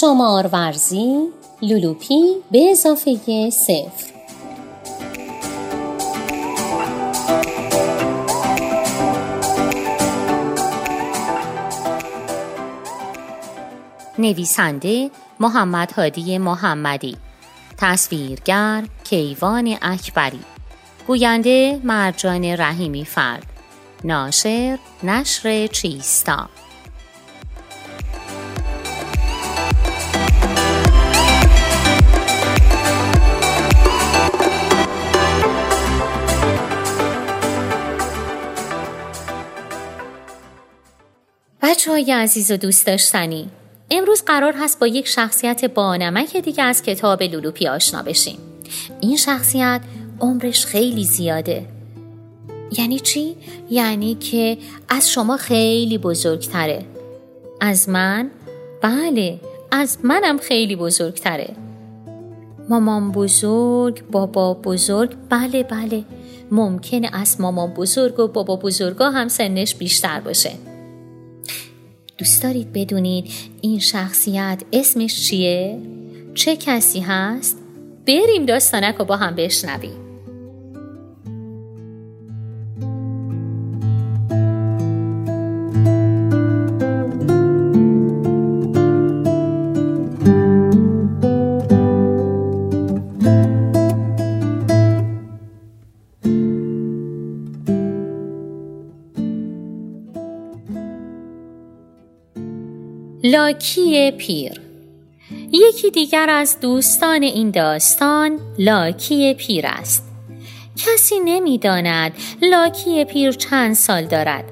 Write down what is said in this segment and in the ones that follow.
شمار ورزی لولوپی به اضافه صفر. نویسنده محمد هادی محمدی. تصویرگر کیوان اکبری. گوینده مرجان رحیمی فرد. ناشر نشر چیستا. بچه های عزیز و دوست داشتنی. امروز قرار هست با یک شخصیت بانمک دیگه از کتاب لولوپی آشنا بشیم. این شخصیت عمرش خیلی زیاده. یعنی چی؟ یعنی که از شما خیلی بزرگتره. از من؟ بله از منم خیلی بزرگتره. مامان بزرگ بابا بزرگ بله بله. ممکنه از مامان بزرگ و بابا بزرگا هم سنش بیشتر باشه. دوست دارید بدونید این شخصیت اسمش چیه؟ چه کسی هست؟ بریم داستانک رو با هم بشنویم لاکی پیر. یکی دیگر از دوستان این داستان لاکی پیر است. کسی نمی‌داند لاکی پیر چند سال دارد.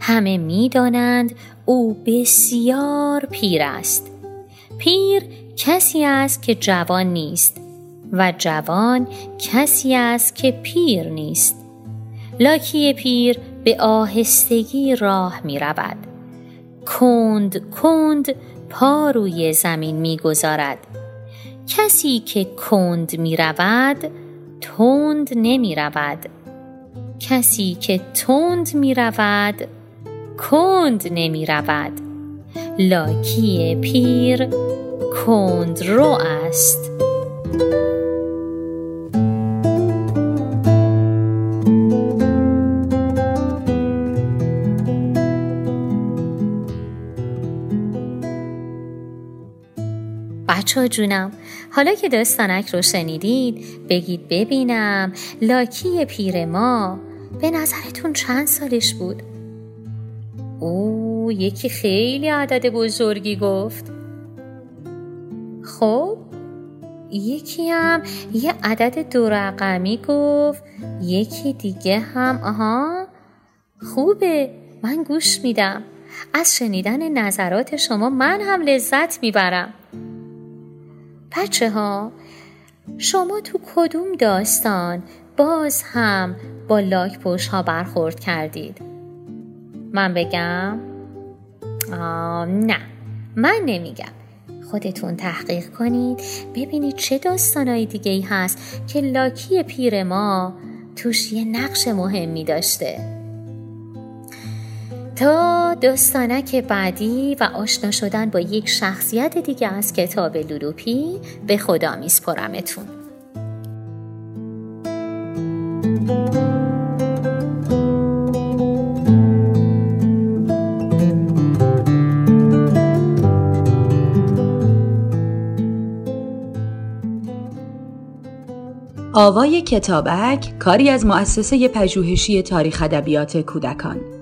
همه می‌دانند او بسیار پیر است. پیر کسی است که جوان نیست و جوان کسی است که پیر نیست. لاکی پیر به آهستگی راه می رود کند کند پا روی زمین می‌گذارد. کسی که کند می رود تند نمی رود کسی که تند می رود کند نمی رود لاکی پیر کند رو است. بچه جونم. حالا که داستانک رو شنیدید بگید ببینم لاکی پیر ما به نظرتون چند سالش بود؟ او یکی خیلی عدد بزرگی گفت. خب یکی هم یه عدد دو رقمی گفت یکی دیگه هم آها. خوبه من گوش میدم. از شنیدن نظرات شما من هم لذت می‌برم. بچه ها شما تو کدوم داستان باز هم با لاک پوش ها برخورد کردید؟ من بگم؟ آه نه. من نمیگم. خودتون تحقیق کنید ببینید چه داستانهای دیگه ای هست که لاکی پیر ما توش یه نقش مهمی داشته. تا داستانک بعدی و آشنا شدن با یک شخصیت دیگه از کتاب لولوپی به خدا میسپرمتون. آوای کتابک کاری از مؤسسه پژوهشی تاریخ ادبیات کودکان.